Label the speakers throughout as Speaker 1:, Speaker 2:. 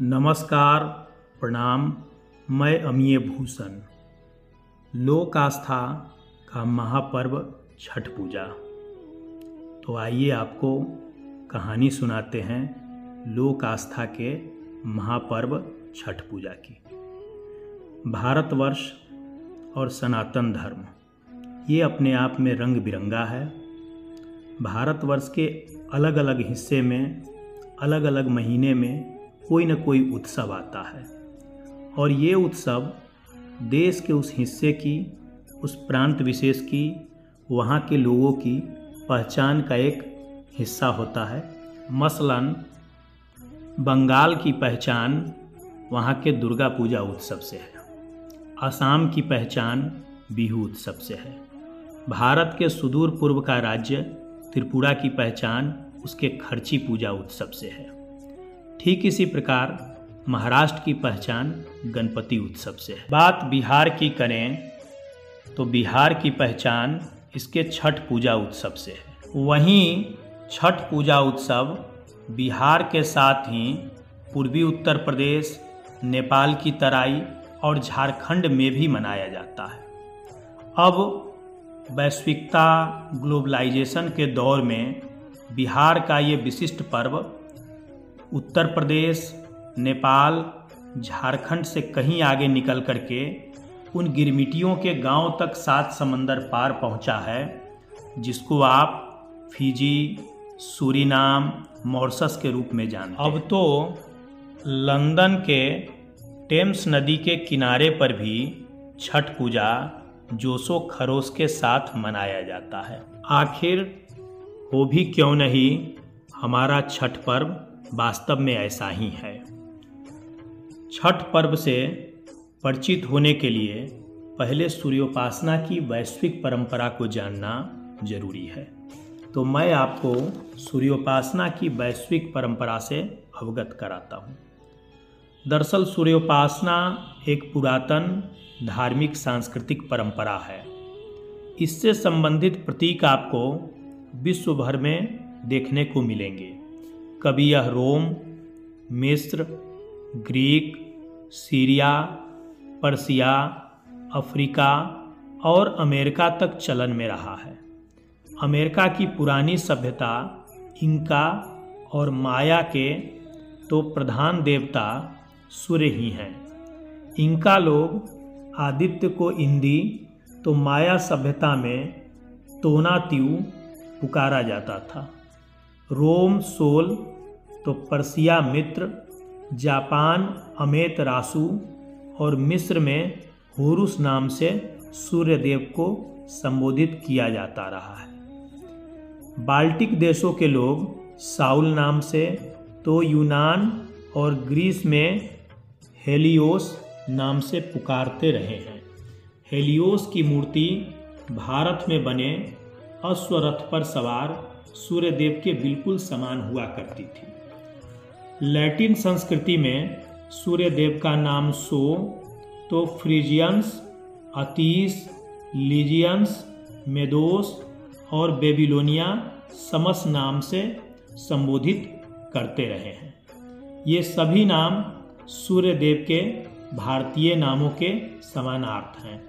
Speaker 1: नमस्कार, प्रणाम, मैं अमीय भूषण। लोक आस्था का महापर्व छठ पूजा। तो आइए आपको कहानी सुनाते हैं लोक आस्था के महापर्व छठ पूजा की। भारतवर्ष और सनातन धर्म, ये अपने आप में रंग बिरंगा है। भारतवर्ष के अलग अलग हिस्से में अलग अलग महीने में कोई ना कोई उत्सव आता है। और ये उत्सव देश के उस हिस्से की, उस प्रांत विशेष की, वहाँ के लोगों की पहचान का एक हिस्सा होता है। मसलन, बंगाल की पहचान वहाँ के दुर्गा पूजा उत्सव से है। असम की पहचान बिहू उत्सव से है। भारत के सुदूर पूर्व का राज्य त्रिपुरा की पहचान उसके खर्ची पूजा उत्सव से है। ठीक इसी प्रकार महाराष्ट्र की पहचान गणपति उत्सव से है। बात बिहार की करें तो बिहार की पहचान इसके छठ पूजा उत्सव से है। वहीं छठ पूजा उत्सव बिहार के साथ ही पूर्वी उत्तर प्रदेश, नेपाल की तराई और झारखंड में भी मनाया जाता है। अब वैश्विकता ग्लोबलाइजेशन के दौर में बिहार का ये विशिष्ट पर्व उत्तर प्रदेश, नेपाल, झारखंड से कहीं आगे निकल करके उन गिरमिटियों के गाँव तक सात समंदर पार पहुँचा है, जिसको आप फिजी, सूरीनाम, मॉर्सस के रूप में जानते अब तो लंदन के टेम्स नदी के किनारे पर भी छठ पूजा जोशो खरोश के साथ मनाया जाता है। आखिर हो भी क्यों नहीं हमारा छठ पर्व वास्तव में ऐसा ही है। छठ पर्व से परिचित होने के लिए पहले सूर्योपासना की वैश्विक परंपरा को जानना ज़रूरी है। तो मैं आपको सूर्योपासना की वैश्विक परंपरा से अवगत कराता हूँ। दरअसल सूर्योपासना एक पुरातन धार्मिक सांस्कृतिक परंपरा है। इससे संबंधित प्रतीक आपको विश्व भर में देखने को मिलेंगे। कभी यह रोम, मिस्र, ग्रीक, सीरिया, पर्सिया, अफ्रीका और अमेरिका तक चलन में रहा है। अमेरिका की पुरानी सभ्यता इंका और माया के तो प्रधान देवता सूर्य ही हैं। इंका लोग आदित्य को इंदी तो माया सभ्यता में तोनात्यू पुकारा जाता था। रोम सोल तो पर्सिया मित्र, जापान अमेत रासु और मिस्र में होरुस नाम से सूर्य देव को संबोधित किया जाता रहा है। बाल्टिक देशों के लोग साउल नाम से तो यूनान और ग्रीस में हेलियोस नाम से पुकारते रहे हैं। हेलियोस की मूर्ति भारत में बने अश्वरथ पर सवार सूर्यदेव के बिल्कुल समान हुआ करती थी। लैटिन संस्कृति में सूर्य देव का नाम सो तो फ्रीजियंस, अतीस, लीजियंस, मेदोस और बेबीलोनिया समस नाम से संबोधित करते रहे हैं। ये सभी नाम सूर्य देव के भारतीय नामों के समानार्थ हैं।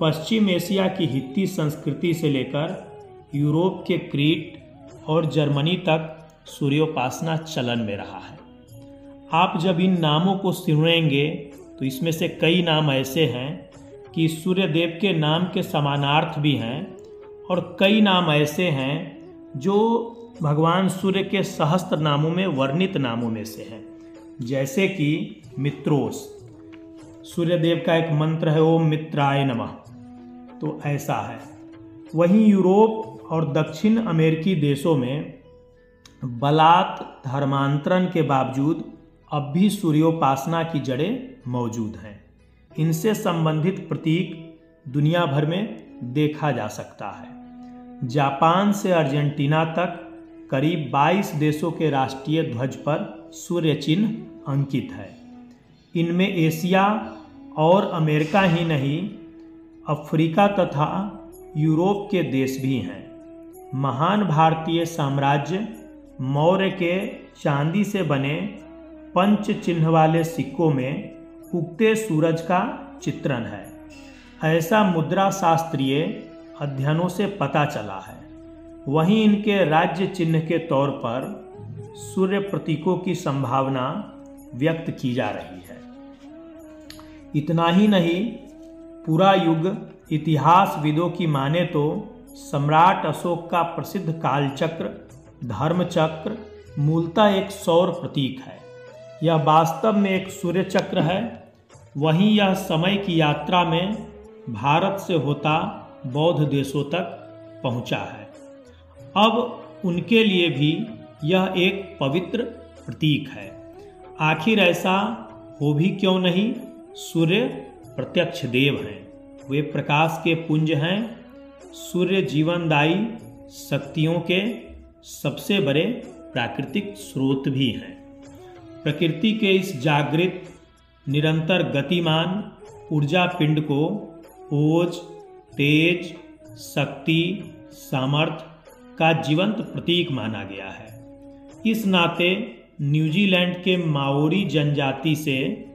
Speaker 1: पश्चिम एशिया की हित्ती संस्कृति से लेकर यूरोप के क्रीट और जर्मनी तक सूर्योपासना चलन में रहा है। आप जब इन नामों को सुनेंगे तो इसमें से कई नाम ऐसे हैं कि सूर्य देव के नाम के समानार्थ भी हैं और कई नाम ऐसे हैं जो भगवान सूर्य के सहस्त्र नामों में वर्णित नामों में से हैं। जैसे कि मित्रोस। सूर्य देव का एक मंत्र है, ओम मित्राय नमः। तो ऐसा है। वहीं यूरोप और दक्षिण अमेरिकी देशों में बलात् धर्मांतरण के बावजूद अब भी सूर्योपासना की जड़ें मौजूद हैं। इनसे संबंधित प्रतीक दुनिया भर में देखा जा सकता है। जापान से अर्जेंटीना तक करीब 22 देशों के राष्ट्रीय ध्वज पर सूर्य चिन्ह अंकित है। इनमें एशिया और अमेरिका ही नहीं, अफ्रीका तथा यूरोप के देश भी हैं। महान भारतीय साम्राज्य मौर्य के चांदी से बने पंच चिन्ह वाले सिक्कों में उगते सूरज का चित्रण है। ऐसा मुद्रा शास्त्रीय अध्ययनों से पता चला है। वहीं इनके राज्य चिन्ह के तौर पर सूर्य प्रतीकों की संभावना व्यक्त की जा रही है। इतना ही नहीं, पूरा युग इतिहासविदों की माने तो सम्राट अशोक का प्रसिद्ध कालचक्र धर्मचक्र मूलतः एक सौर प्रतीक है। यह वास्तव में एक सूर्य चक्र है। वहीं यह समय की यात्रा में भारत से होता बौद्ध देशों तक पहुँचा है। अब उनके लिए भी यह एक पवित्र प्रतीक है। आखिर ऐसा हो भी क्यों नहीं? सूर्य प्रत्यक्ष देव हैं। वे प्रकाश के पुंज हैं। सूर्य जीवनदायी शक्तियों के सबसे बड़े प्राकृतिक स्रोत भी हैं। प्रकृति के इस जागृत, निरंतर गतिमान ऊर्जा पिंड को ओज, तेज, शक्ति सामर्थ्य का जीवंत प्रतीक माना गया है। इस नाते न्यूजीलैंड के माओरी जनजाति से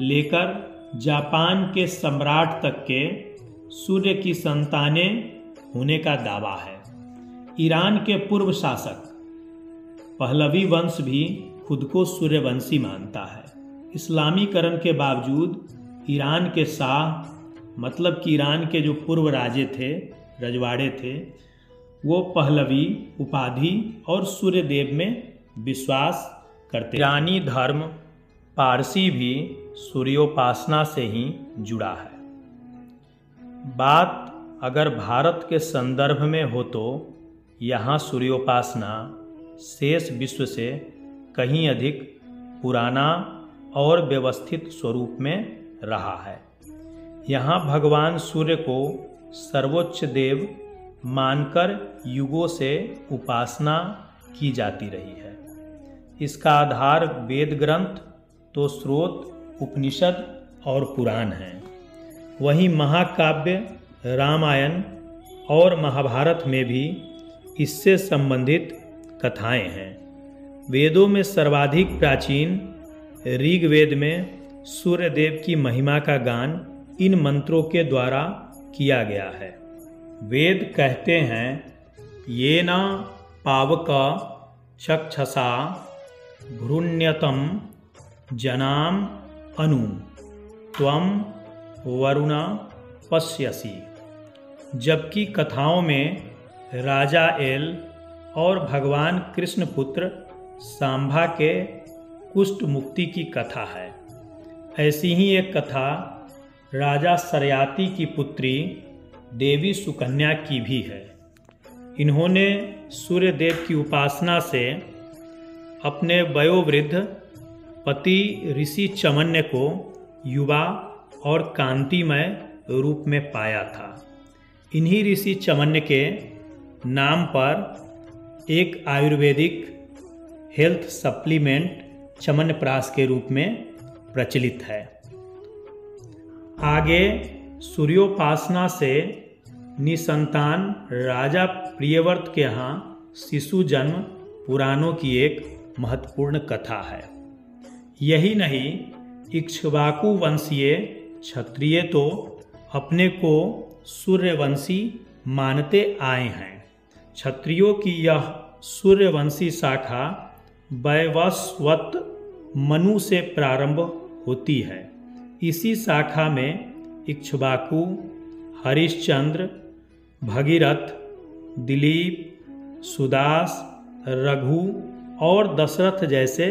Speaker 1: लेकर जापान के सम्राट तक के सूर्य की संतानें होने का दावा है। ईरान के पूर्व शासक। पहलवी वंश भी खुद को सूर्यवंशी मानता है। इस्लामीकरण के बावजूद ईरान के शाह मतलब कि ईरान के जो पूर्व राजे थे, रजवाड़े थे, वो पहलवी, उपाधि और सूर्यदेव में विश्वास करते। ईरानी धर्म पारसी भी सूर्योपासना से ही जुड़ा है। बात अगर भारत के संदर्भ में हो तो यहाँ सूर्योपासना शेष विश्व से कहीं अधिक पुराना और व्यवस्थित स्वरूप में रहा है। यहाँ भगवान सूर्य को सर्वोच्च देव मानकर युगों से उपासना की जाती रही है। इसका आधार वेद ग्रंथ तो स्रोत, उपनिषद और पुराण हैं। वहीं महाकाव्य, रामायण और महाभारत में भी इससे संबंधित कथाएँ हैं। वेदों में सर्वाधिक प्राचीन, ऋग्वेद में सूर्य देव की महिमा का गान इन मंत्रों के द्वारा किया गया है। वेद कहते हैं ये न पावक चक्षसा भ्रूण्यतम जनाम अनु त्वम वरुणा पश्यसी। जबकि कथाओं में राजा एल और भगवान कृष्ण पुत्र सांभा के कुष्ठ मुक्ति की कथा है। ऐसी ही एक कथा राजा सरयाती की पुत्री देवी सुकन्या की भी है। इन्होंने सूर्य देव की उपासना से अपने वयोवृद्ध पति ऋषि चमन्य को युवा और कांतिमय रूप में पाया था। इन्हीं ऋषि चमन्य के नाम पर एक आयुर्वेदिक हेल्थ सप्लीमेंट चमनप्राश के रूप में प्रचलित है। आगे सूर्योपासना से निसंतान राजा प्रियवर्त के यहाँ शिशु जन्म पुराणों की एक महत्वपूर्ण कथा है। यही नहीं, इक्ष्वाकु वंशीय क्षत्रिय तो अपने को सूर्यवंशी मानते आए हैं। क्षत्रियों की यह सूर्यवंशी शाखा वैवस्वत मनु से प्रारंभ होती है। इसी शाखा में इक्ष्वाकु, हरिश्चंद्र, भगीरथ, दिलीप, सुदास, रघु और दशरथ जैसे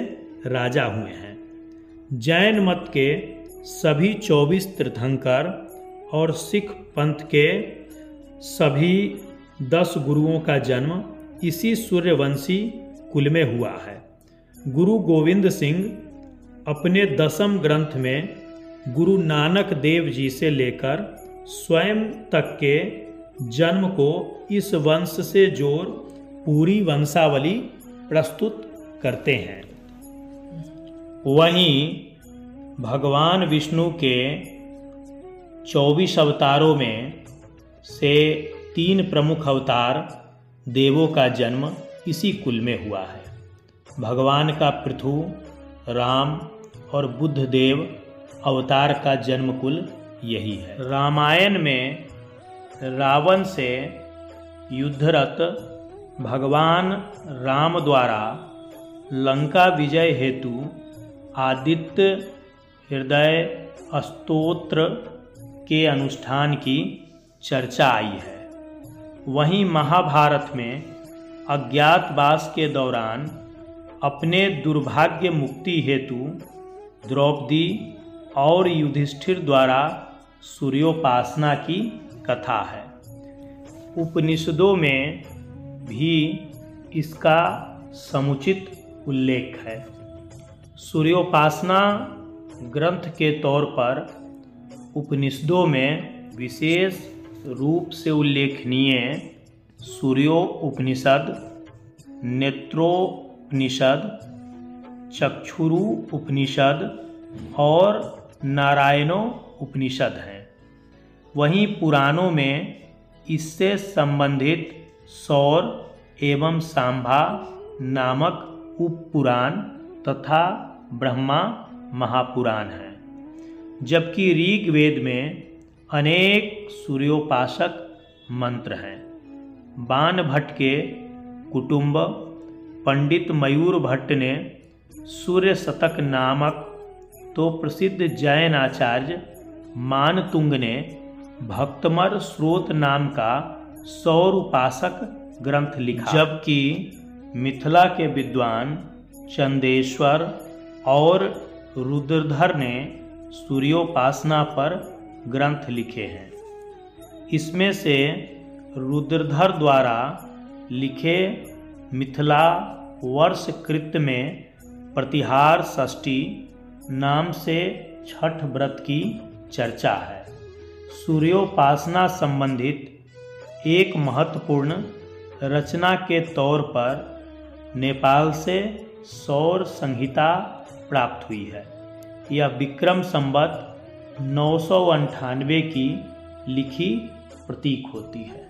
Speaker 1: राजा हुए हैं। जैन मत के सभी चौबीस तीर्थंकर और सिख पंथ के सभी दस गुरुओं का जन्म इसी सूर्यवंशी कुल में हुआ है। गुरु गोविंद सिंह अपने दसम ग्रंथ में गुरु नानक देव जी से लेकर स्वयं तक के जन्म को इस वंश से जोड़ पूरी वंशावली प्रस्तुत करते हैं। वहीं भगवान विष्णु के चौबीस अवतारों में से तीन प्रमुख अवतार देवों का जन्म इसी कुल में हुआ है। भगवान का पृथु, राम और बुद्ध देव अवतार का जन्म कुल यही है। रामायण में रावण से युद्धरत भगवान राम द्वारा लंका विजय हेतु आदित्य हृदय स्तोत्र के अनुष्ठान की चर्चा आई है। वहीं महाभारत में अज्ञातवास के दौरान अपने दुर्भाग्य मुक्ति हेतु द्रौपदी और युधिष्ठिर द्वारा सूर्योपासना की कथा है। उपनिषदों में भी इसका समुचित उल्लेख है। सूर्योपासना ग्रंथ के तौर पर उपनिषदों में विशेष रूप से उल्लेखनीय सूर्यो उपनिषद नेत्रोपनिषद चक्षुरु उपनिषद और नारायणो उपनिषद हैं। वहीं पुराणों में इससे संबंधित सौर एवं सांभा नामक उपपुराण तथा ब्रह्मा महापुराण हैं। जबकि ऋग्वेद में अनेक सूर्योपासक मंत्र हैं। बान भट्ट के कुटुंब पंडित मयूर भट्ट ने सूर्य शतक नामक तो प्रसिद्ध जैन आचार्य मानतुंग ने भक्तमर स्रोत नाम का सौर उपासक ग्रंथ लिखा। जबकि मिथिला के विद्वान चंदेश्वर और रुद्रधर ने सूर्योपासना पर ग्रंथ लिखे हैं। इसमें से रुद्रधर द्वारा लिखे मिथिला वर्ष कृत में प्रतिहार षष्ठी नाम से छठ व्रत की चर्चा है। सूर्योपासना संबंधित एक महत्वपूर्ण रचना के तौर पर नेपाल से सौर संहिता प्राप्त हुई है। यह विक्रम संवत नौ की लिखी प्रतीक होती है।